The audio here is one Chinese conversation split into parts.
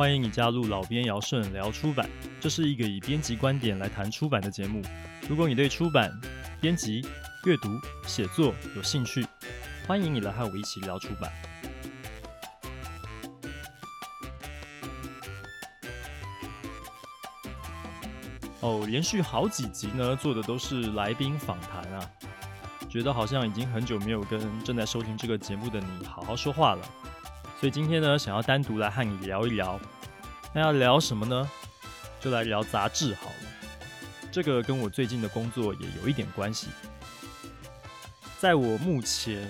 欢迎你加入老编尧舜聊出版，这是一个以编辑观点来谈出版的节目。如果你对出版、编辑、阅读、写作有兴趣，欢迎你来和我一起聊出版。哦，连续好几集呢，做的都是来宾访谈啊，觉得好像已经很久没有跟正在收听这个节目的你好好说话了，所以今天呢，想要单独来和你聊一聊。那要聊什么呢？就来聊杂志好了。这个跟我最近的工作也有一点关系。在我目前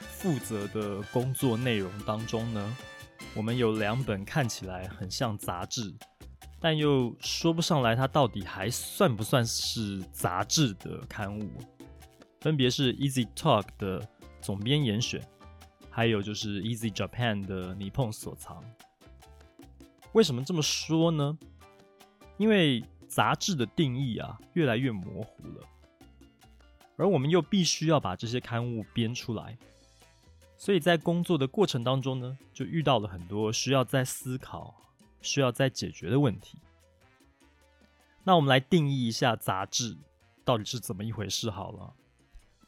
负责的工作内容当中呢，我们有两本看起来很像杂志。但又说不上来，它到底还算不算是杂志的刊物？分别是 Easy Talk 的总编严选，还有就是 Easy Japan 的尼碰所藏。为什么这么说呢？因为杂志的定义啊越来越模糊了，而我们又必须要把这些刊物编出来，所以在工作的过程当中呢，就遇到了很多需要再思考。需要再解决的问题。那我们来定义一下杂志到底是怎么一回事好了。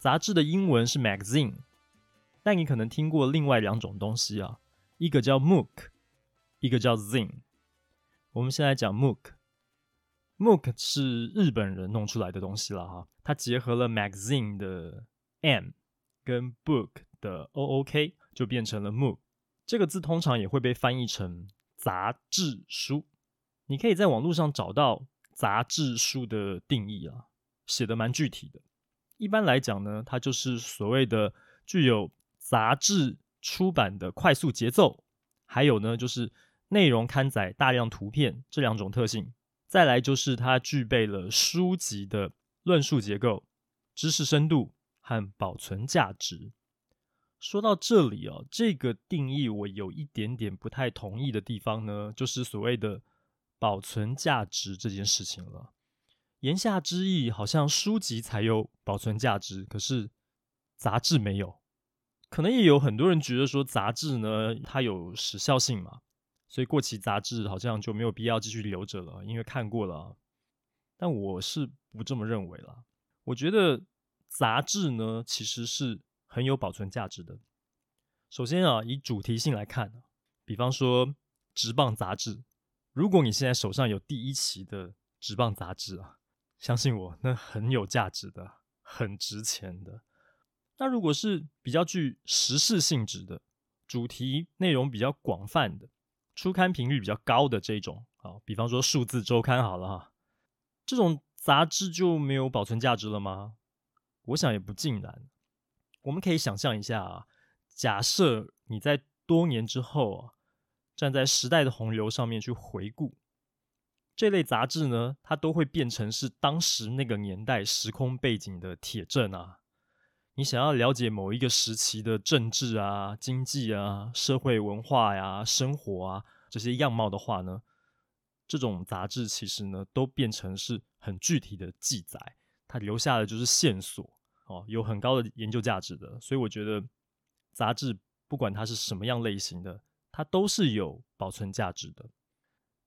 杂志的英文是 magazine，但你可能听过另外两种东西啊，一个叫 MOOC，一个叫 zine。我们先来讲 MOOC。MOOC 是日本人弄出来的东西了哈，它结合了 magazine 的 M 跟 book 的 OOK，就变成了 MOOC。这个字通常也会被翻译成杂志书，你可以在网络上找到杂志书的定义啊，写的蛮具体的。一般来讲呢，它就是所谓的具有杂志出版的快速节奏，还有呢就是内容刊载大量图片这两种特性。再来就是它具备了书籍的论述结构、知识深度和保存价值。说到这里哦，这个定义我有一点点不太同意的地方呢，就是所谓的保存价值这件事情了。言下之意，好像书籍才有保存价值，可是杂志没有。可能也有很多人觉得说，杂志呢，它有时效性嘛，所以过期杂志好像就没有必要继续留着了，因为看过了。但我是不这么认为啦。我觉得杂志呢，其实是。很有保存价值的。首先啊，以主题性来看，比方说职棒杂志，如果你现在手上有第一期的职棒杂志啊，相信我，那很有价值的，很值钱的。那如果是比较具时事性质的，主题内容比较广泛的，出刊频率比较高的这种啊，比方说数字周刊好了哈，这种杂志就没有保存价值了吗？我想也不尽然。我们可以想象一下啊，假设你在多年之后啊，站在时代的洪流上面去回顾这类杂志呢，它都会变成是当时那个年代时空背景的铁证啊。你想要了解某一个时期的政治啊、经济啊、社会文化呀、生活啊这些样貌的话呢，这种杂志其实呢都变成是很具体的记载，它留下的就是线索。哦，有很高的研究价值的，所以我觉得杂志不管它是什么样类型的，它都是有保存价值的。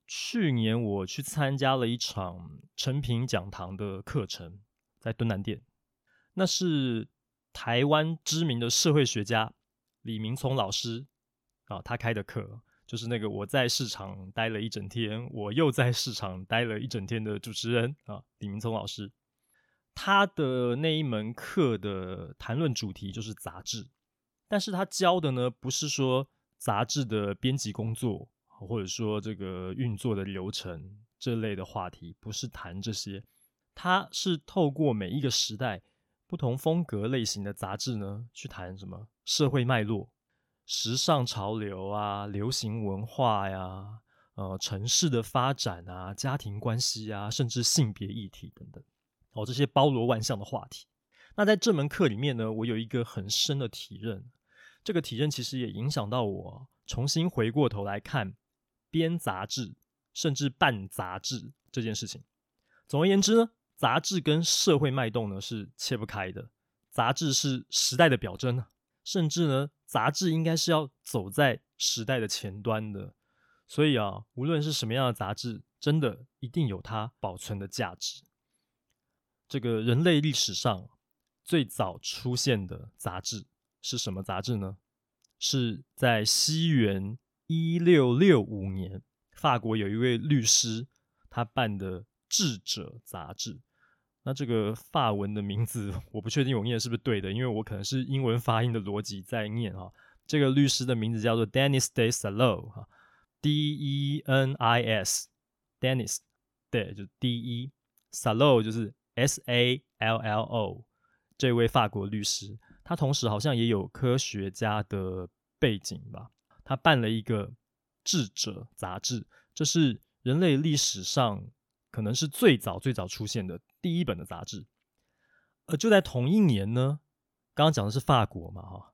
去年我去参加了一场成品讲堂的课程，在敦南店，那是台湾知名的社会学家李明聪老师啊，他开的课，就是那个我在市场待了一整天，我又在市场待了一整天的主持人啊，李明聪老师。他的那一门课的谈论主题就是杂志，但是他教的呢，不是说杂志的编辑工作，或者说这个运作的流程这类的话题，不是谈这些，他是透过每一个时代不同风格类型的杂志呢，去谈什么社会脉络、时尚潮流啊、流行文化呀、呃、城市的发展啊、家庭关系啊，甚至性别议题等等。哦，这些包罗万象的话题。那在这门课里面呢，我有一个很深的体认。这个体认其实也影响到我重新回过头来看编杂志，甚至办杂志这件事情。总而言之呢，杂志跟社会脉动呢是切不开的。杂志是时代的表征，甚至呢，杂志应该是要走在时代的前端的。所以啊，无论是什么样的杂志，真的一定有它保存的价值。这个人类历史上最早出现的杂志是什么杂志呢？是在西元一六六五年，法国有一位律师他办的《智者》杂志。那这个法文的名字 我不确定我念的是不是对的，因为我可能是英文发音的逻辑在念哈。这个律师的名字叫做 Dennis Desailly 哈，D E N I S，Denis，对，就 D E，Sallo 就是 S A L L O，这位法国律师。他同时好像也有科学家的背景吧？他办了一个《智者》杂志，这是人类历史上可能是最早最早出现的第一本的杂志。呃，就在同一年呢，刚刚讲的是法国嘛，哈，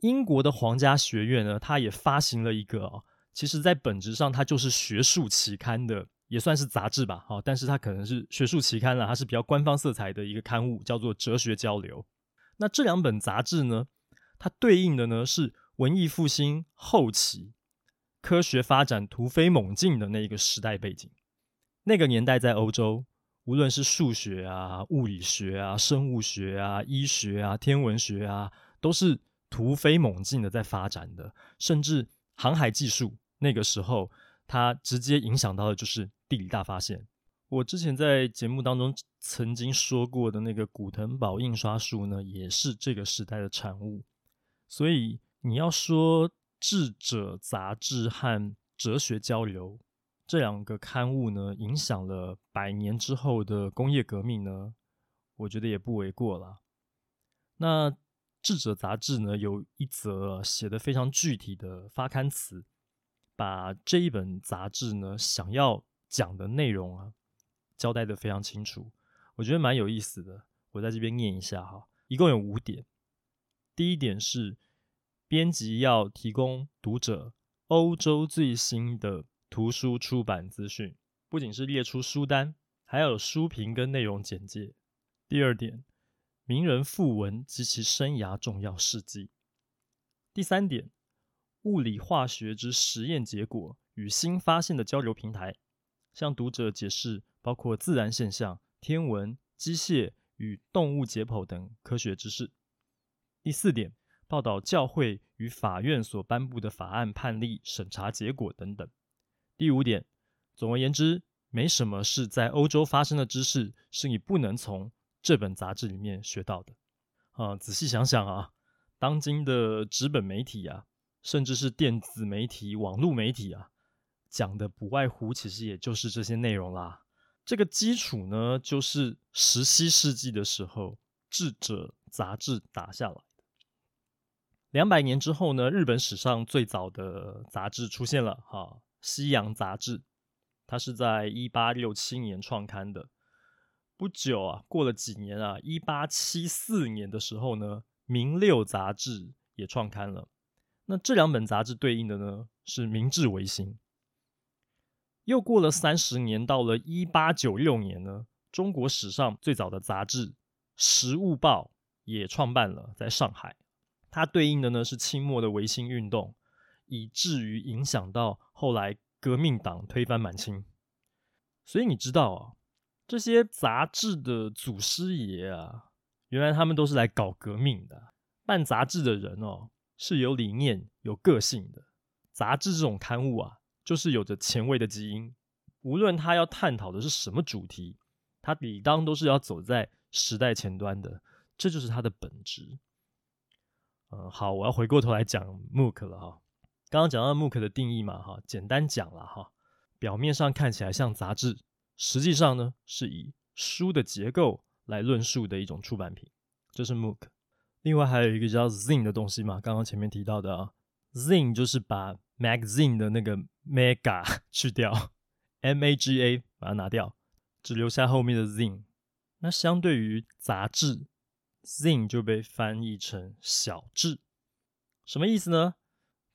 英国的皇家学院呢，它也发行了一个，其实在本质上它就是学术期刊的，也算是杂志吧，哈，但是它可能是学术期刊了，它是比较官方色彩的一个刊物，叫做《哲学交流》。那这两本杂志呢，它对应的呢是文艺复兴后期科学发展突飞猛进的那一个时代背景。那个年代在欧洲，无论是数学啊、物理学啊、生物学啊、医学啊、天文学啊，都是突飞猛进的在发展的。甚至航海技术，那个时候它直接影响到的就是地理大发现。我之前在节目当中曾经说过的那个古腾堡印刷术呢，也是这个时代的产物。所以你要说《智者》杂志和《哲学交流》这两个刊物呢，影响了百年之后的工业革命呢，我觉得也不为过了。那《智者》杂志呢，有一则写得非常具体的发刊词，把这一本杂志呢想要讲的内容啊。交代得非常清楚，我觉得蛮有意思的。我在这边念一下哈，一共有五点。第一点是，编辑要提供读者欧洲最新的图书出版资讯，不仅是列出书单，还有书评跟内容简介。第二点，名人赋文及其生涯重要事迹。第三点，物理化学之实验结果与新发现的交流平台，向读者解释。包括自然现象、天文、机械与动物解剖等科学知识。第四点，报道教会与法院所颁布的法案判例审查结果等等。第五点，总而言之，没什么是在欧洲发生的知识是你不能从这本杂志里面学到的。啊，仔细想想啊，当今的纸本媒体啊，甚至是电子媒体、网络媒体啊，讲的不外乎其实也就是这些内容啦。这个基础呢，就是十七世纪的时候，《智者》杂志打下来的。两百年之后呢，日本史上最早的杂志出现了，哈，《西洋杂志》，它是在一八六七年创刊的。不久啊，过了几年啊，一八七四年的时候呢，《明六杂志》也创刊了。那这两本杂志对应的呢，是明治维新。又过了三十年，到了一八九六年呢，中国史上最早的杂志《时务报》也创办了，在上海。它对应的呢是清末的维新运动，以至于影响到后来革命党推翻满清。所以你知道啊，这些杂志的祖师爷啊，原来他们都是来搞革命的。办杂志的人哦，是有理念、有个性的。杂志这种刊物啊。就是有着前卫的基因，无论他要探讨的是什么主题，他理当都是要走在时代前端的，这就是他的本质。嗯，好，我要回过头来讲 MOOC 了哈。刚刚讲到 MOOC 的定义嘛，哈，简单讲了哈，表面上看起来像杂志，实际上呢是以书的结构来论述的一种出版品，这是 MOOC。另外还有一个叫 Zine 的东西嘛，刚刚前面提到的啊，Zine 就是把 magazine 的那个 mega 去掉，M A G A 把它拿掉，只留下后面的 zine。那相对于杂志，zine 就被翻译成小志。什么意思呢？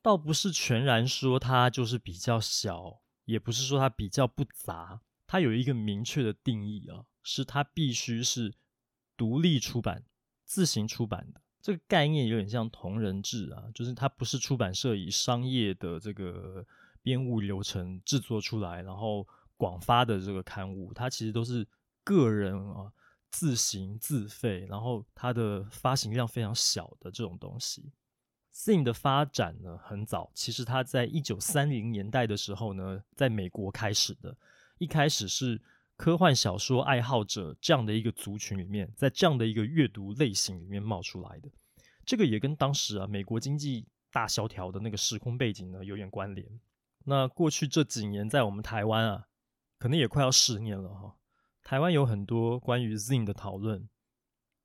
倒不是全然说它就是比较小，也不是说它比较不杂，它有一个明确的定义啊，是它必须是独立出版、自行出版的。这个概念有点像同人志啊，就是它不是出版社以商业的这个编务流程制作出来，然后广发的这个刊物，它其实都是个人啊自行自费，然后它的发行量非常小的这种东西。Zine 的发展呢很早，其实它在一九三零年代的时候呢，在美国开始的。一开始是科幻小说爱好者这样的一个族群里面，在这样的一个阅读类型里面冒出来的。这个也跟当时啊美国经济大萧条的那个时空背景呢有点关联。那过去这几年在我们台湾啊，可能也快要十年了哈。台湾有很多关于 Zine 的讨论。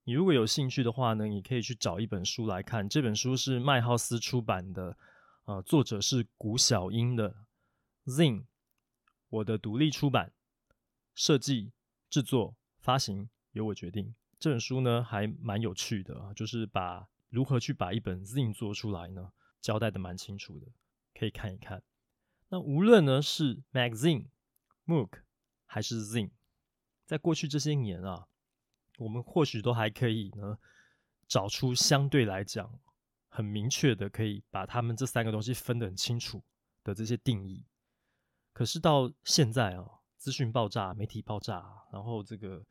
你如果有兴趣的话呢，你可以去找一本书来看。这本书是麦浩斯出版的，呃，作者是古小英的《Zin，》，我的独立出版，设计、制作、发行由我决定。这本书呢还蛮有趣的，就是把如何去把一本 Zin 做出来呢，交代的蛮清楚的，可以看一看。那无论呢是 Magazine、MOOC 还是 Zin，在过去这些年啊。我们或许都还可以呢，找出相对来讲很明确的，可以把他们这三个东西分得很清楚的这些定义。可是到现在啊，资讯爆炸、媒体爆炸，然后这个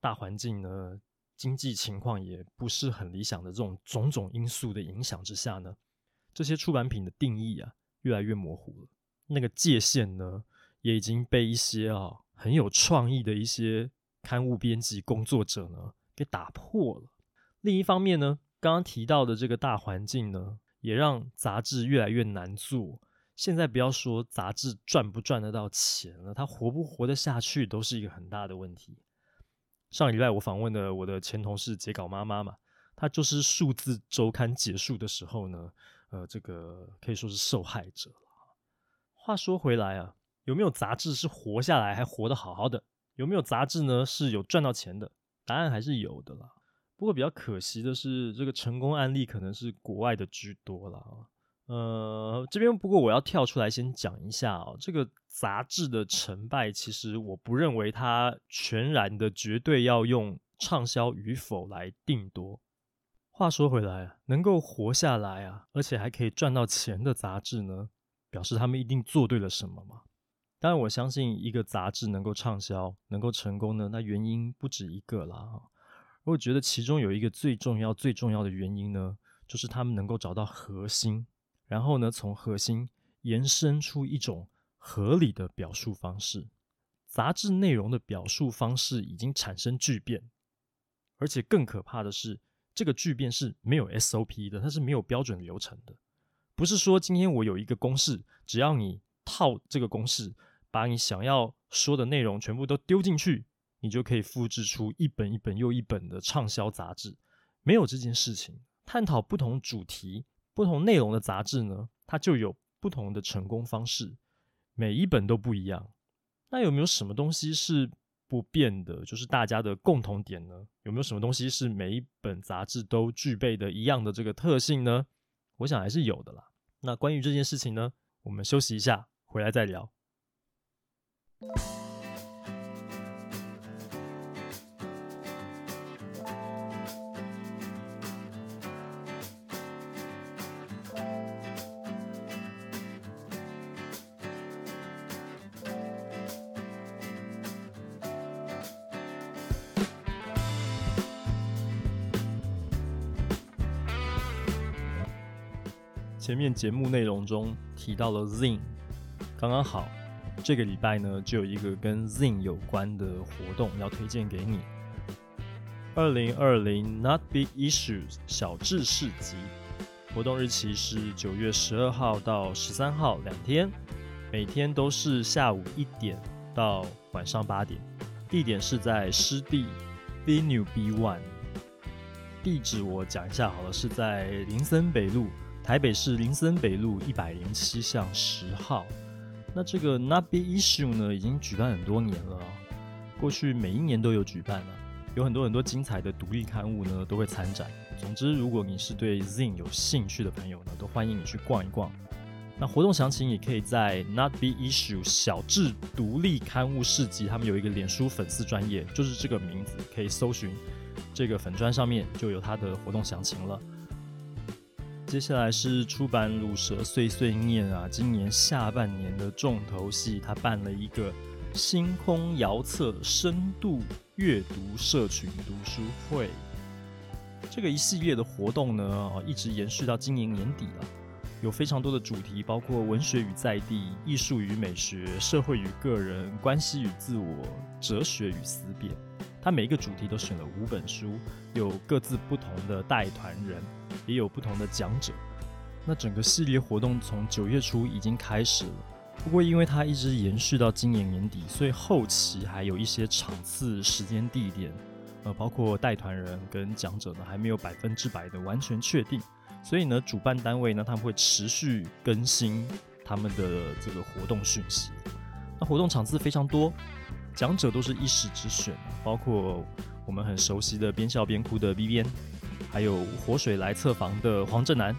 大环境呢，经济情况也不是很理想的这种种种因素的影响之下呢，这些出版品的定义啊，越来越模糊了。那个界限呢，也已经被一些啊很有创意的一些。刊物编辑工作者呢，给打破了。另一方面呢，刚刚提到的这个大环境呢，也让杂志越来越难做。现在不要说杂志赚不赚得到钱了，它活不活得下去都是一个很大的问题。上礼拜我访问的我的前同事截稿妈妈嘛，她就是数字周刊结束的时候呢，呃，这个可以说是受害者了。话说回来啊，有没有杂志是活下来还活得好好的？有没有杂志呢？是有赚到钱的？答案还是有的啦。不过比较可惜的是，这个成功案例可能是国外的居多啦。呃，这边不过我要跳出来先讲一下哦，这个杂志的成败，其实我不认为它全然的绝对要用畅销与否来定夺。话说回来啊，能够活下来啊，而且还可以赚到钱的杂志呢，表示他们一定做对了什么吗？当然，我相信一个杂志能够畅销、能够成功呢，那原因不止一个啦。我觉得其中有一个最重要、最重要的原因呢，就是他们能够找到核心，然后呢，从核心延伸出一种合理的表述方式。杂志内容的表述方式已经产生巨变，而且更可怕的是，这个巨变是没有 SOP 的，它是没有标准流程的。不是说今天我有一个公式，只要你套这个公式。把你想要说的内容全部都丢进去，你就可以复制出一本一本又一本的畅销杂志。没有这件事情。探讨不同主题、不同内容的杂志呢，它就有不同的成功方式，每一本都不一样。那有没有什么东西是不变的，就是大家的共同点呢？有没有什么东西是每一本杂志都具备的一样的这个特性呢？我想还是有的啦。那关于这件事情呢，我们休息一下，回来再聊。前面节目内容中提到了 Zine，刚刚好。这个礼拜呢，就有一个跟 Zin 有关的活动要推荐给你。二零二零 Not Big Issues 小志市集，活动日期是九月十二号到十三号两天，每天都是下午一点到晚上八点，地点是在湿地 Venue B One，地址我讲一下好了，是在林森北路，台北市林森北路一百零七巷十号。那这个 Not Be Issue 呢，已经举办很多年了，过去每一年都有举办了，有很多很多精彩的独立刊物呢都会参展。总之，如果你是对 Zin 有兴趣的朋友呢，都欢迎你去逛一逛。那活动详情也可以在 Not Be Issue 小志独立刊物市集，他们有一个脸书粉丝专页，就是这个名字，可以搜寻这个粉专上面就有它的活动详情了。接下来是出版鲁蛇碎碎念啊，今年下半年的重头戏，他办了一个星空遥测深度阅读社群读书会。这个一系列的活动呢，一直延续到今年年底了，有非常多的主题，包括文学与在地、艺术与美学、社会与个人、关系与自我、哲学与思辨。他每一个主题都选了五本书，有各自不同的带团人，也有不同的讲者。那整个系列活动从九月初已经开始了，不过因为它一直延续到今年年底，所以后期还有一些场次、时间、地点，呃，包括带团人跟讲者呢，还没有百分之百的完全确定。所以呢，主办单位呢，他们会持续更新他们的这个活动讯息。那活动场次非常多。讲者都是一时之选，包括我们很熟悉的边笑边哭的 B 边，还有活水来测房的黄正南，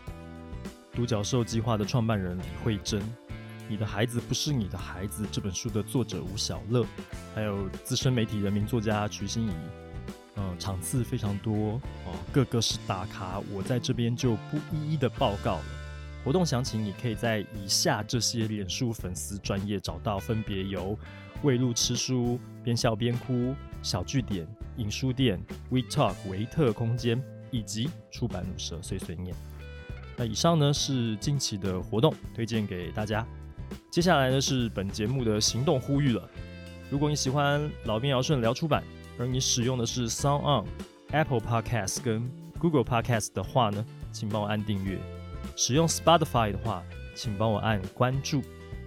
独角兽计划的创办人李慧珍，你的孩子不是你的孩子这本书的作者吴晓乐，还有资深媒体人名作家徐欣怡，嗯，场次非常多哦，个个是大咖，我在这边就不一一的报告了。活动详情你可以在以下这些脸书粉丝专页找到，分别由。为路吃书，边笑边哭，小据点，影书店，We Talk 维特空间，以及出版鲁蛇碎碎念。那以上呢是近期的活动推荐给大家。接下来呢是本节目的行动呼吁了。如果你喜欢老编尧舜聊出版，而你使用的是 SoundOn、Apple Podcast 跟 Google Podcast 的话呢，请帮我按订阅。使用 Spotify 的话，请帮我按关注。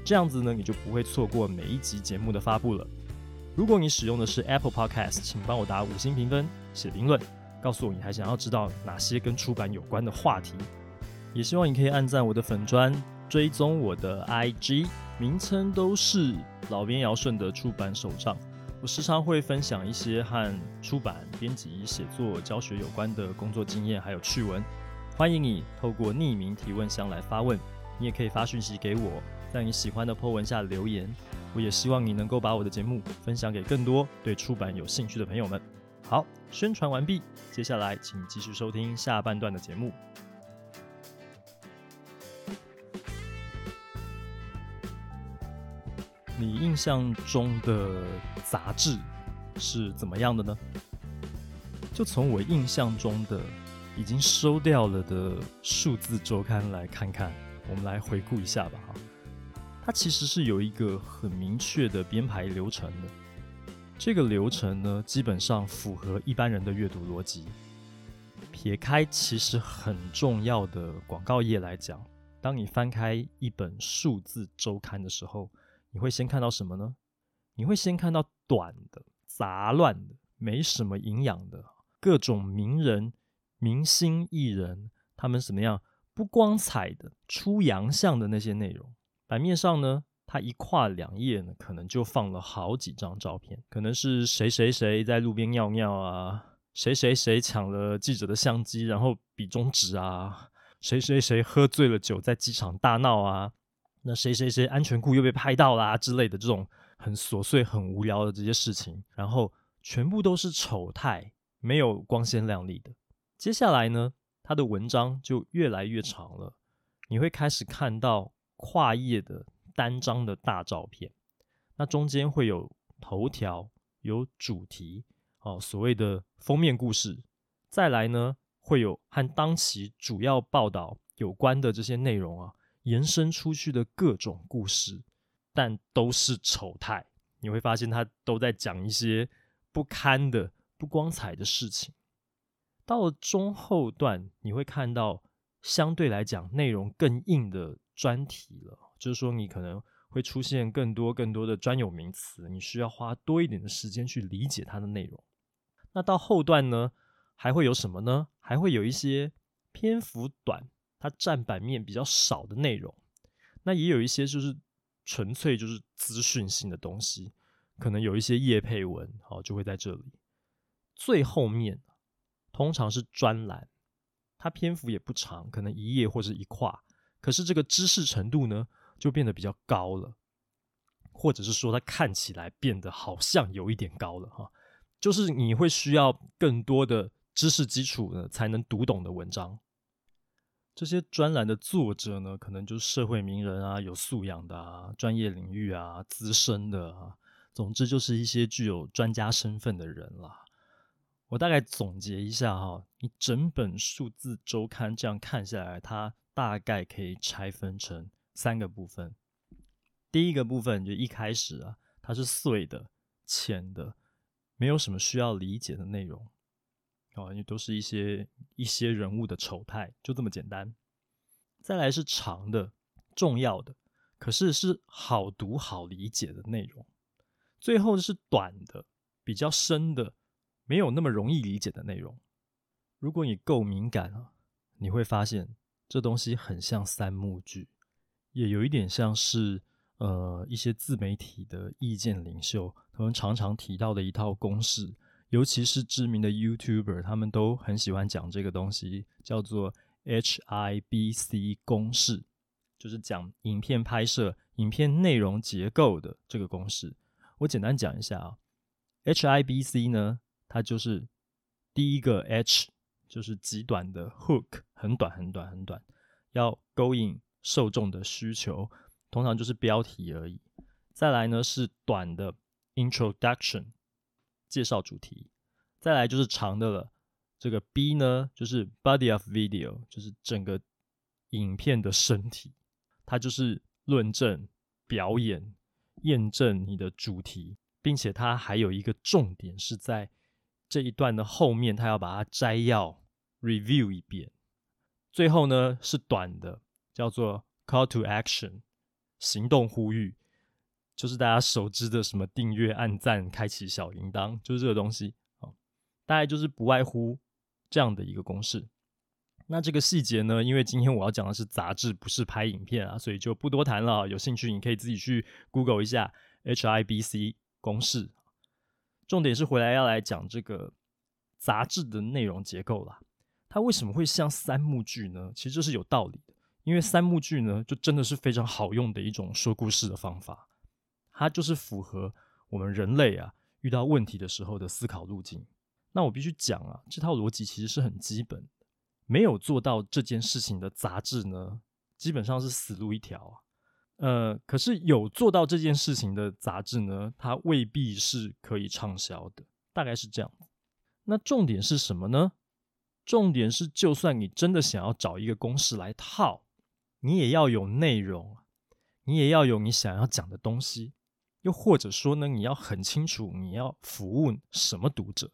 这样子呢，你就不会错过每一集节目的发布了。如果你使用的是 Apple Podcast，请帮我打五星评分、写评论，告诉我你还想要知道哪些跟出版有关的话题。也希望你可以按赞我的粉专，追踪我的 IG，名称都是老编尧舜的出版手账。我时常会分享一些和出版、编辑、写作、教学有关的工作经验，还有趣闻。欢迎你透过匿名提问箱来发问，你也可以发讯息给我。在你喜欢的 po 文下留言，我也希望你能够把我的节目分享给更多对出版有兴趣的朋友们。好，宣传完毕，接下来请继续收听下半段的节目。你印象中的杂志是怎么样的呢？就从我印象中的已经收掉了的数字周刊来看看，我们来回顾一下吧。哈它其实是有一个很明确的编排流程的，这个流程呢，基本上符合一般人的阅读逻辑。撇开其实很重要的广告页来讲，当你翻开一本数字周刊的时候，你会先看到什么呢？你会先看到短的、杂乱的、没什么营养的各种名人、明星、艺人，他们什么样不光彩的、出洋相的那些内容。版面上呢，他一跨两页呢，可能就放了好几张照片，可能是谁谁谁在路边尿尿啊，谁谁谁抢了记者的相机，然后比中指啊，谁谁谁喝醉了酒在机场大闹啊，那谁谁谁安全裤又被拍到啦之类的这种很琐碎、很无聊的这些事情，然后全部都是丑态，没有光鲜亮丽的。接下来呢，他的文章就越来越长了，你会开始看到。跨页的单张的大照片，那中间会有头条，有主题，哦，所谓的封面故事。再来呢，会有和当期主要报道有关的这些内容啊，延伸出去的各种故事，但都是丑态。你会发现，他都在讲一些不堪的、不光彩的事情。到了中后段，你会看到相对来讲内容更硬的。专题了，就是说你可能会出现更多更多的专有名词，你需要花多一点的时间去理解它的内容。那到后段呢，还会有什么呢？还会有一些篇幅短，它占版面比较少的内容。那也有一些就是纯粹就是资讯性的东西，可能有一些业配文，好，就会在这里。最后面通常是专栏，它篇幅也不长，可能一页或者一跨。可是这个知识程度呢，就变得比较高了，或者是说它看起来变得好像有一点高了哈，就是你会需要更多的知识基础呢，才能读懂的文章。这些专栏的作者呢，可能就是社会名人啊，有素养的啊，专业领域啊，资深的啊，总之就是一些具有专家身份的人啦。我大概总结一下哈，你整本数字周刊这样看下来，它大概可以拆分成三个部分。第一个部分就一开始啊，它是碎的、浅的，没有什么需要理解的内容。哦，也都是一些一些人物的丑态，就这么简单。再来是长的、重要的，可是是好读好理解的内容。最后是短的、比较深的，没有那么容易理解的内容。如果你够敏感啊，你会发现这东西很像三幕剧，也有一点像是呃一些自媒体的意见领袖他们常常提到的一套公式。尤其是知名的 YouTuber，他们都很喜欢讲这个东西，叫做 HIBC 公式，就是讲影片拍摄、影片内容结构的这个公式。我简单讲一下啊，HIBC 呢，它就是第一个 H，就是极短的 Hook，很短很短很短，要勾引受众的需求，通常就是标题而已。再来呢是短的 Introduction。介绍主题，再来就是长的了。这个 B 呢，就是 body of video，就是整个影片的身体，它就是论证、表演、验证你的主题，并且它还有一个重点是在这一段的后面，他要把它摘要 review 一遍。最后呢是短的，叫做 call to action，行动呼吁。就是大家熟知的什么订阅、按赞、开启小铃铛，就是这个东西啊。大概就是不外乎这样的一个公式。那这个细节呢，因为今天我要讲的是杂志，不是拍影片啊，所以就不多谈了。有兴趣你可以自己去 Google 一下 HIBC 公式。重点是回来要来讲这个杂志的内容结构啦。它为什么会像三幕剧呢？其实这是有道理的，因为三幕剧呢，就真的是非常好用的一种说故事的方法。它就是符合我们人类啊遇到问题的时候的思考路径。那我必须讲啊，这套逻辑其实是很基本的。没有做到这件事情的杂志呢，基本上是死路一条啊。呃，可是有做到这件事情的杂志呢，它未必是可以畅销的，大概是这样。那重点是什么呢？重点是，就算你真的想要找一个公式来套，你也要有内容，你也要有你想要讲的东西。又或者说呢，你要很清楚你要服务什么读者，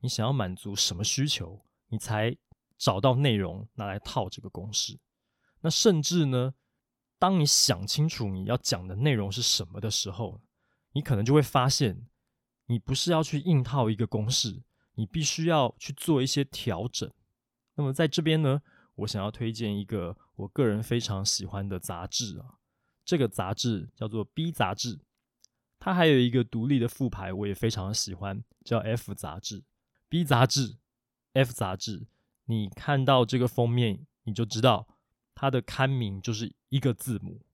你想要满足什么需求，你才找到内容拿来套这个公式。那甚至呢，当你想清楚你要讲的内容是什么的时候，你可能就会发现，你不是要去硬套一个公式，你必须要去做一些调整。那么在这边呢，我想要推荐一个我个人非常喜欢的杂志啊，这个杂志叫做 B 杂志。它还有一个独立的副牌，我也非常喜欢，叫 F 杂志、B 杂志、F 杂志。你看到这个封面，你就知道它的刊名就是一个字母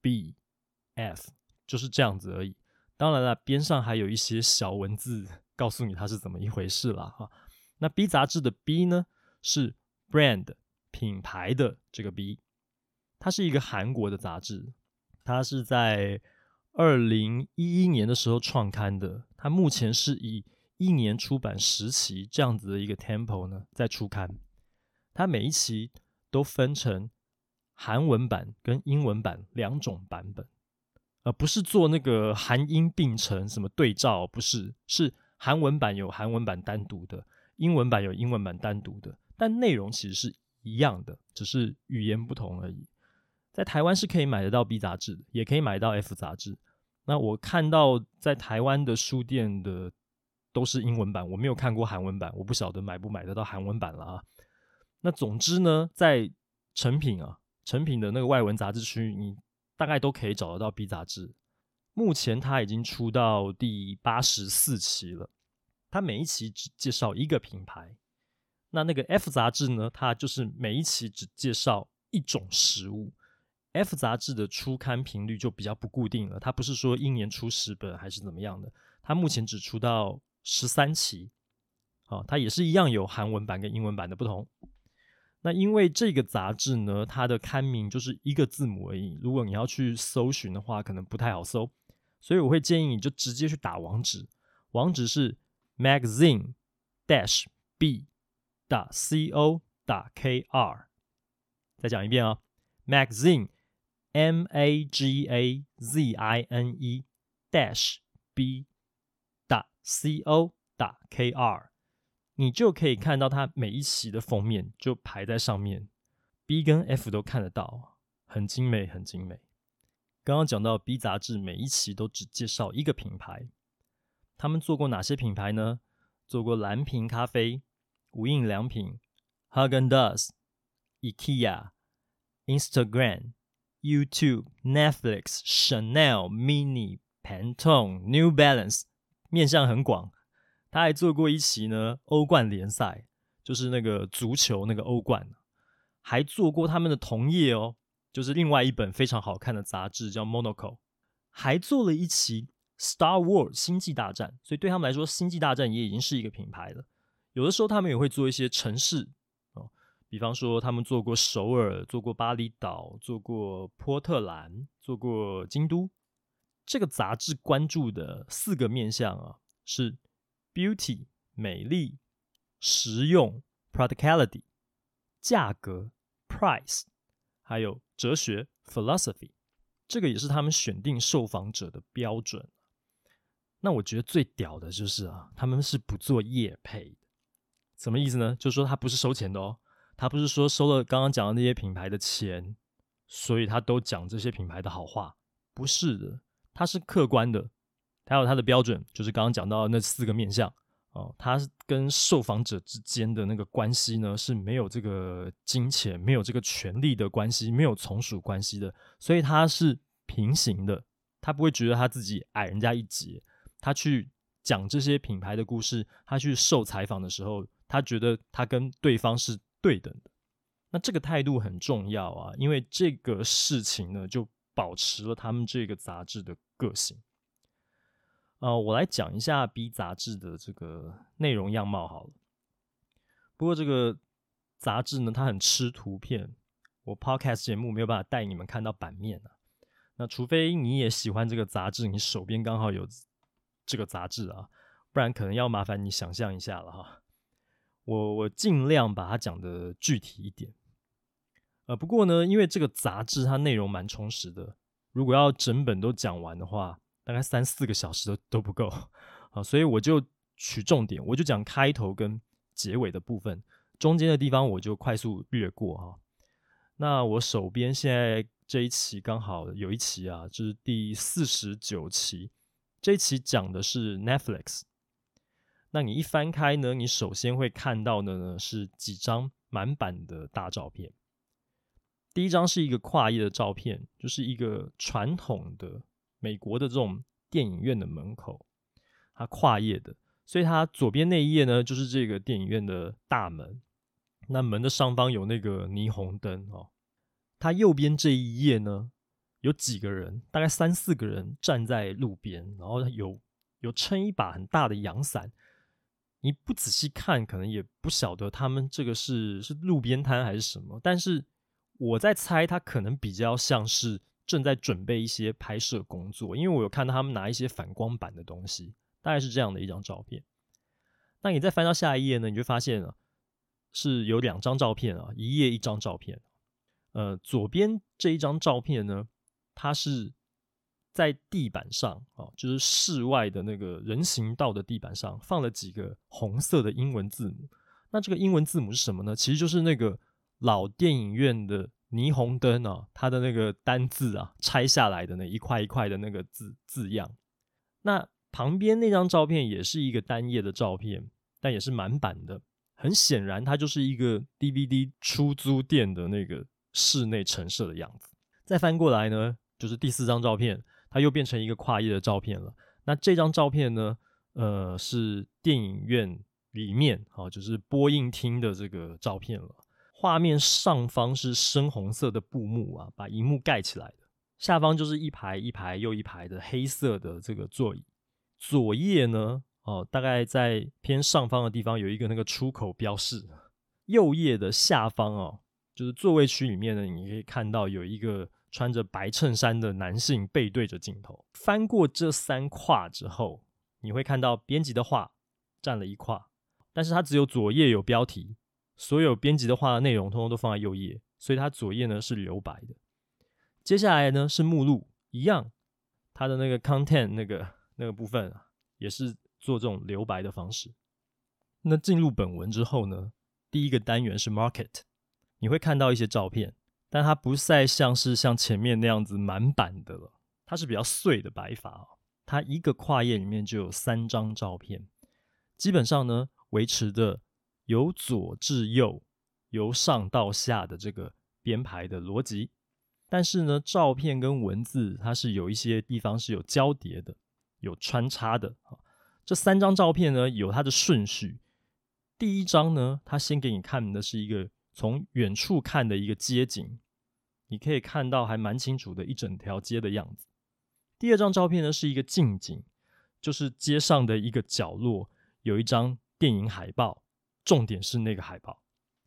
B、F，就是这样子而已。当然了，边上还有一些小文字告诉你它是怎么一回事了哈。那 B 杂志的 B 呢，是 brand 品牌的这个 B，它是一个韩国的杂志，它是在。二零一一年的时候创刊的，它目前是以一年出版十期这样子的一个 tempo 呢，在出刊。它每一期都分成韩文版跟英文版两种版本，而不是做那个韩英并成什么对照，不是，是韩文版有韩文版单独的，英文版有英文版单独的，但内容其实是一样的，只是语言不同而已。在台湾是可以买得到 B 杂志，也可以买到 F 杂志。那我看到在台湾的书店的都是英文版，我没有看过韩文版，我不晓得买不买得到韩文版了啊。那总之呢，在成品啊，成品的那个外文杂志区，你大概都可以找得到 B 杂志。目前它已经出到第八十四期了，它每一期只介绍一个品牌。那那个 F 杂志呢，它就是每一期只介绍一种食物。F 杂志的出刊频率就比较不固定了，它不是说一年出十本还是怎么样的，它目前只出到十三期，好，它也是一样有韩文版跟英文版的不同。那因为这个杂志呢，它的刊名就是一个字母而已，如果你要去搜寻的话，可能不太好搜，所以我会建议你就直接去打网址，网址是 magazine dash b 打 c o 打 k r。再讲一遍啊，magazine m a g a z i n e dash b dot c o dot k r。你就可以看到它每一期的封面就排在上面，B 跟 F 都看得到，很精美，很精美。刚刚讲到 B 杂志每一期都只介绍一个品牌，他们做过哪些品牌呢？做过蓝瓶咖啡、无印良品、Häagen-Dazs、IKEA、Instagram、YouTube、Netflix、Chanel、Mini、Pantone、New Balance，面向很广。他还做过一期呢，欧冠联赛，就是那个足球那个欧冠，还做过他们的同业哦，就是另外一本非常好看的杂志叫《Monaco》，还做了一期《Star Wars》星际大战，所以对他们来说，星际大战也已经是一个品牌了。有的时候他们也会做一些城市哦，比方说他们做过首尔，做过巴厘岛，做过波特兰，做过京都。这个杂志关注的四个面向啊是。Beauty 美丽、实用 Practicality、价格 Price，还有哲学 Philosophy，这个也是他们选定受访者的标准。那我觉得最屌的就是啊，他们是不做业配的，什么意思呢？就是说他不是收钱的哦，他不是说收了刚刚讲的那些品牌的钱，所以他都讲这些品牌的好话，不是的，他是客观的。还有它的标准，就是刚刚讲到那四个面向哦，它跟受访者之间的那个关系呢，是没有这个金钱、没有这个权利的关系，没有从属关系的，所以它是平行的，他不会觉得他自己矮人家一截。他去讲这些品牌的故事，他去受采访的时候，他觉得他跟对方是对等的。那这个态度很重要啊，因为这个事情呢，就保持了他们这个杂志的个性。呃，我来讲一下 B 杂志的这个内容样貌好了。不过这个杂志呢，它很吃图片，我 Podcast 节目没有办法带你们看到版面啊。那除非你也喜欢这个杂志，你手边刚好有这个杂志啊，不然可能要麻烦你想象一下了哈。我我尽量把它讲的具体一点。呃，不过呢，因为这个杂志它内容蛮充实的，如果要整本都讲完的话，大概三四个小时都都不够啊，所以我就取重点，我就讲开头跟结尾的部分，中间的地方我就快速略过哈。那我手边现在这一期刚好有一期啊，就是第四十九期，这一期讲的是 Netflix。那你一翻开呢，你首先会看到的呢是几张满版的大照片。第一张是一个跨页的照片，就是一个传统的。美国的这种电影院的门口，它跨页的，所以它左边那一页呢，就是这个电影院的大门。那门的上方有那个霓虹灯哦。它右边这一页呢，有几个人，大概三四个人站在路边，然后有有撑一把很大的阳伞。你不仔细看，可能也不晓得他们这个是是路边摊还是什么。但是我在猜，它可能比较像是。正在准备一些拍摄工作，因为我有看到他们拿一些反光板的东西，大概是这样的一张照片。那你再翻到下一页呢，你就发现了是有两张照片啊，一页一张照片。呃，左边这一张照片呢，它是在地板上啊，就是室外的那个人行道的地板上放了几个红色的英文字母。那这个英文字母是什么呢？其实就是那个老电影院的。霓虹灯啊，它的那个单字啊，拆下来的那一块一块的那个字字样。那旁边那张照片也是一个单页的照片，但也是满版的。很显然，它就是一个 DVD 出租店的那个室内陈设的样子。再翻过来呢，就是第四张照片，它又变成一个跨页的照片了。那这张照片呢，呃，是电影院里面啊，就是播映厅的这个照片了。画面上方是深红色的布幕啊，把荧幕盖起来的。下方就是一排一排又一排的黑色的这个座椅。左页呢，哦，大概在偏上方的地方有一个那个出口标示，右页的下方哦，就是座位区里面呢，你可以看到有一个穿着白衬衫的男性背对着镜头。翻过这三跨之后，你会看到编辑的话占了一跨，但是它只有左页有标题，所有编辑的话的内容通通都放在右页，所以它左页呢是留白的。接下来呢是目录，一样，它的那个 content 那个那个部分啊，也是做这种留白的方式。那进入本文之后呢，第一个单元是 Market，你会看到一些照片，但它不再像是像前面那样子满版的了，它是比较碎的白法哦。它一个跨页里面就有三张照片，基本上呢维持的由左至右、由上到下的这个编排的逻辑，但是呢照片跟文字它是有一些地方是有交叠的、有穿插的啊。这三张照片呢有它的顺序。第一张呢，他先给你看的是一个从远处看的一个街景，你可以看到还蛮清楚的一整条街的样子。第二张照片呢是一个近景，就是街上的一个角落有一张电影海报，重点是那个海报。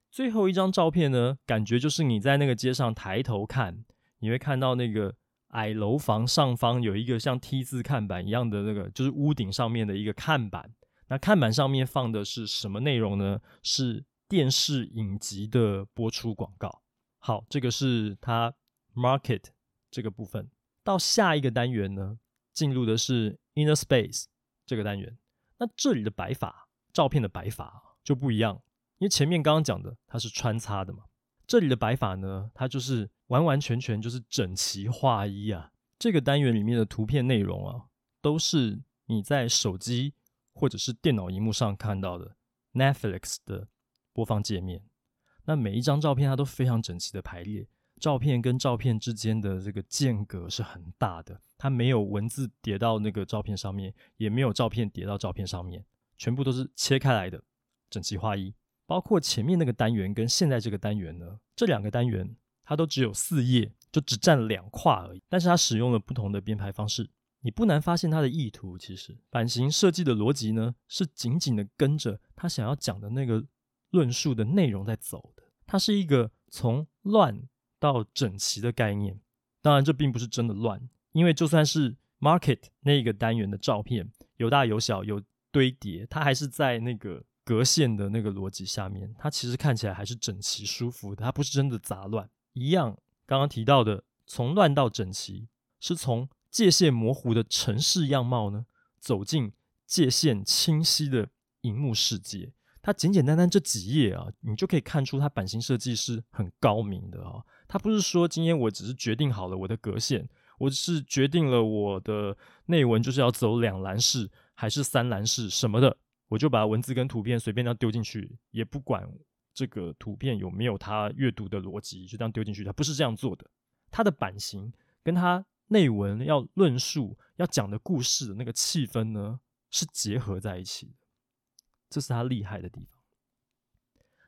最后一张照片呢，感觉就是你在那个街上抬头看，你会看到那个矮楼房上方有一个像 T 字看板一样的那个，就是屋顶上面的一个看板。那看板上面放的是什么内容呢？是电视影集的播出广告。好，这个是它 market 这个部分。到下一个单元呢，进入的是 inner space 这个单元。那这里的摆法，照片的摆法就不一样，因为前面刚刚讲的它是穿插的嘛。这里的摆法呢，它就是完完全全就是整齐划一啊。这个单元里面的图片内容啊，都是你在手机。或者是电脑荧幕上看到的 Netflix 的播放界面，那每一张照片它都非常整齐的排列，照片跟照片之间的这个间隔是很大的，它没有文字叠到那个照片上面，也没有照片叠到照片上面，全部都是切开来的，整齐划一。包括前面那个单元跟现在这个单元呢，这两个单元它都只有四页，就只占两跨而已，但是它使用了不同的编排方式。你不难发现它的意图，其实版型设计的逻辑呢，是紧紧的跟着他想要讲的那个论述的内容在走的。它是一个从乱到整齐的概念。当然，这并不是真的乱，因为就算是 market 那个单元的照片有大有小有堆叠，它还是在那个格线的那个逻辑下面，它其实看起来还是整齐舒服的。它不是真的杂乱。一样，刚刚提到的从乱到整齐，是从。界限模糊的城市样貌呢，走进界限清晰的荧幕世界。它简简单单这几页啊，你就可以看出它版型设计是很高明的啊。它不是说今天我只是决定好了我的格线，我只是决定了我的内文就是要走两栏式还是三栏式什么的，我就把文字跟图片随便这样丢进去，也不管这个图片有没有它阅读的逻辑，就这样丢进去。它不是这样做的，它的版型跟它。内文要论述要讲的故事的那个气氛呢，是结合在一起的，这是他厉害的地方。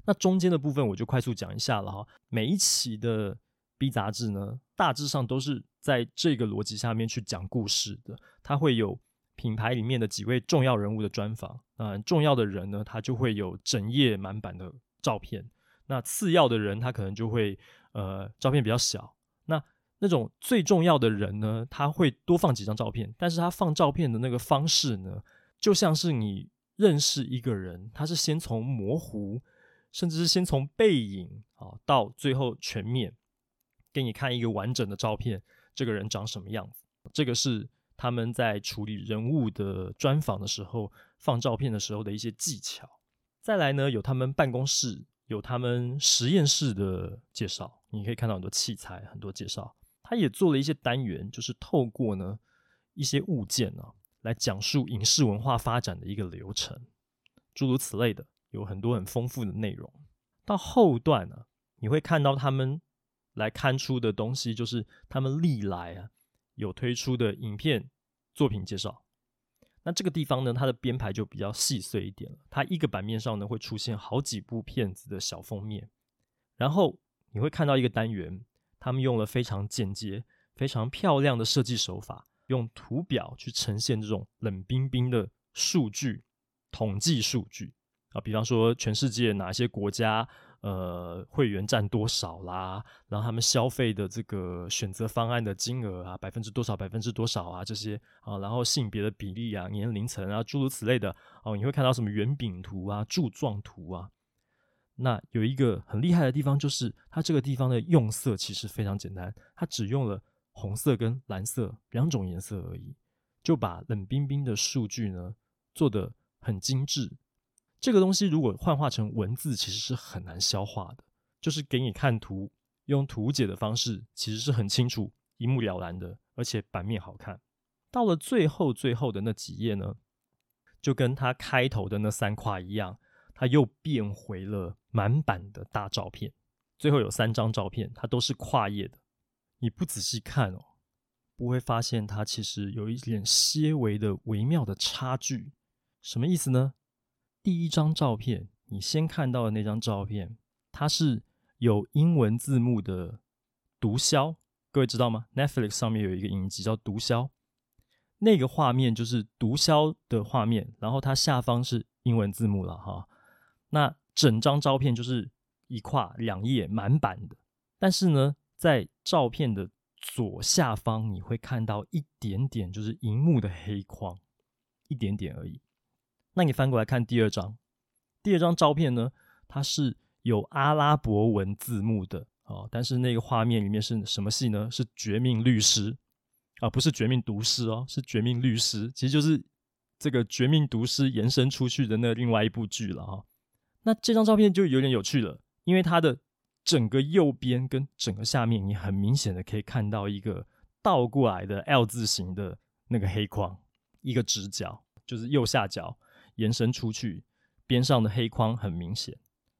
那中间的部分我就快速讲一下了哈。每一期的 B 杂志呢，大致上都是在这个逻辑下面去讲故事的。它会有品牌里面的几位重要人物的专访，嗯，重要的人呢，他就会有整页满版的照片。那次要的人，他可能就会呃，照片比较小。那那种最重要的人呢，他会多放几张照片，但是他放照片的那个方式呢，就像是你认识一个人，他是先从模糊，甚至是先从背影啊，到最后全面给你看一个完整的照片，这个人长什么样子。这个是他们在处理人物的专访的时候，放照片的时候的一些技巧。再来呢，有他们办公室，有他们实验室的介绍，你可以看到很多器材，很多介绍。他也做了一些单元，就是透过呢一些物件呢、啊、来讲述影视文化发展的一个流程，诸如此类的，有很多很丰富的内容。到后段呢、你会看到他们来刊出的东西，就是他们历来啊有推出的影片作品介绍。那这个地方呢，它的编排就比较细碎一点了。它一个版面上呢会出现好几部片子的小封面，然后你会看到一个单元。他们用了非常简洁、非常漂亮的设计手法，用图表去呈现这种冷冰冰的数据、统计数据啊，比方说全世界哪些国家呃会员占多少啦，然后他们消费的这个选择方案的金额啊，百分之多少，百分之多少啊这些啊，然后性别的比例啊，年龄层啊，诸如此类的哦，你会看到什么圆饼图啊、柱状图啊。那有一个很厉害的地方，就是它这个地方的用色其实非常简单，它只用了红色跟蓝色两种颜色而已，就把冷冰冰的数据呢做得很精致。这个东西如果幻化成文字，其实是很难消化的。就是给你看图，用图解的方式，其实是很清楚、一目了然的，而且版面好看。到了最后最后的那几页呢，就跟它开头的那三块一样，它又变回了满版的大照片。最后有三张照片，它都是跨页的。你不仔细看哦，不会发现它其实有一点些微的微妙的差距。什么意思呢？第一张照片，你先看到的那张照片，它是有英文字幕的毒枭，各位知道吗？Netflix 上面有一个影集叫《毒枭》，那个画面就是毒枭的画面，然后它下方是英文字幕了哈。那整张照片就是一跨两页满版的，但是呢，在照片的左下方，你会看到一点点就是荧幕的黑框，一点点而已。那你翻过来看第二张，第二张照片呢，它是有阿拉伯文字幕的哦，但是那个画面里面是什么戏呢？是《绝命律师》啊，不是《绝命毒师》哦，是《绝命律师》，其实就是这个《绝命毒师》延伸出去的那另外一部剧了哈。那这张照片就有点有趣了，因为它的整个右边跟整个下面，你很明显的可以看到一个倒过来的 L 字形的那个黑框，一个直角，就是右下角。延伸出去，边上的黑框很明显。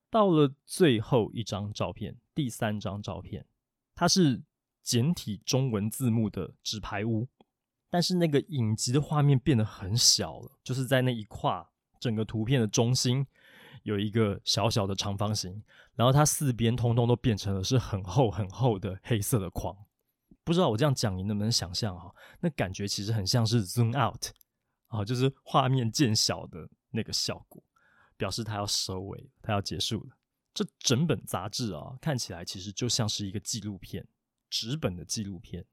到了最后一张照片，第三张照片，它是简体中文字幕的纸牌屋，但是那个影集的画面变得很小了，就是在那一跨整个图片的中心有一个小小的长方形，然后它四边通通都变成了是很厚很厚的黑色的框。不知道我这样讲你能不能想象哈？那感觉其实很像是 zoom out。啊，就是画面渐小的那个效果，表示它要收尾，它要结束了。这整本杂志啊，看起来其实就像是一个纪录片，纸本的纪录片。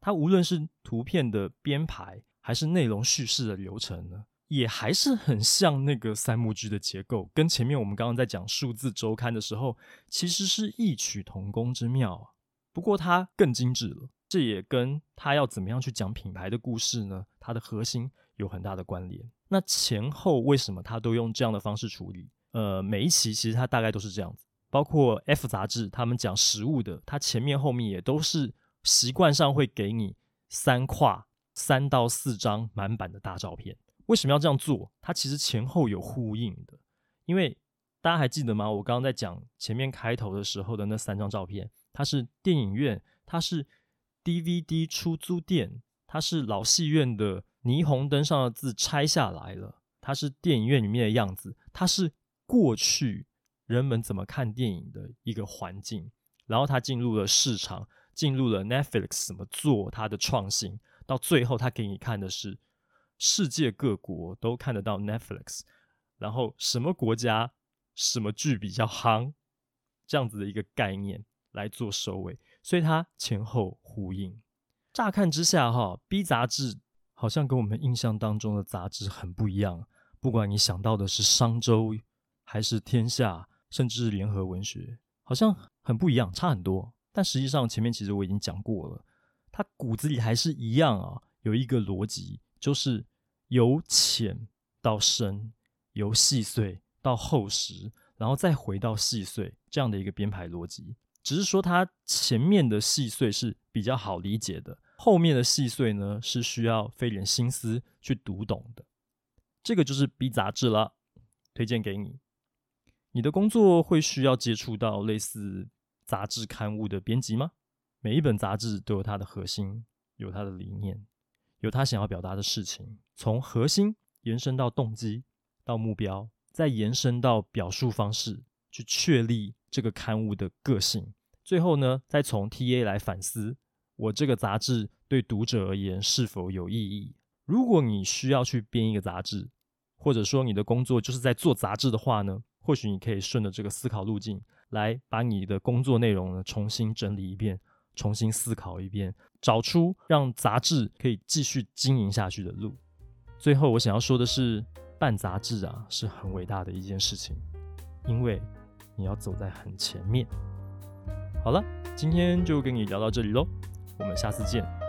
它无论是图片的编排，还是内容叙事的流程呢，也还是很像那个三幕剧的结构，跟前面我们刚刚在讲数字周刊的时候，其实是异曲同工之妙啊。不过它更精致了，这也跟他要怎么样去讲品牌的故事呢？它的核心。有很大的关联。那前后为什么他都用这样的方式处理？呃，每一期其实它大概都是这样子。包括 F 杂志，他们讲食物的，它前面后面也都是习惯上会给你三跨三到四张满版的大照片。为什么要这样做？它其实前后有呼应的。因为大家还记得吗？我刚刚在讲前面开头的时候的那三张照片，它是电影院，它是 DVD 出租店，它是老戏院的。霓虹灯上的字拆下来了，它是电影院里面的样子，它是过去人们怎么看电影的一个环境，然后它进入了市场，进入了 Netflix 怎么做它的创新，到最后它给你看的是世界各国都看得到 Netflix，然后什么国家什么剧比较夯，这样子的一个概念来做收尾，所以它前后呼应。乍看之下，哈，B 杂志。好像跟我们印象当中的杂志很不一样。不管你想到的是商周，还是天下，甚至是联合文学，好像很不一样，差很多。但实际上，前面其实我已经讲过了，它骨子里还是一样啊，有一个逻辑，就是由浅到深，由细碎到厚实，然后再回到细碎这样的一个编排逻辑。只是说，它前面的细碎是比较好理解的。后面的细碎呢，是需要费点心思去读懂的。这个就是 B 杂志了，推荐给你。你的工作会需要接触到类似杂志刊物的编辑吗？每一本杂志都有它的核心，有它的理念，有它想要表达的事情。从核心延伸到动机，到目标，再延伸到表述方式，去确立这个刊物的个性。最后呢再从 ta 来反思我这个杂志对读者而言是否有意义？如果你需要去编一个杂志或者说你的工作就是在做杂志的话呢或许你可以顺着这个思考路径来把你的工作内容呢重新整理一遍重新思考一遍找出让杂志可以继续经营下去的路。最后我想要说的是办杂志啊是很伟大的一件事情因为你要走在很前面。好了今天就跟你聊到这里喽我们下次见。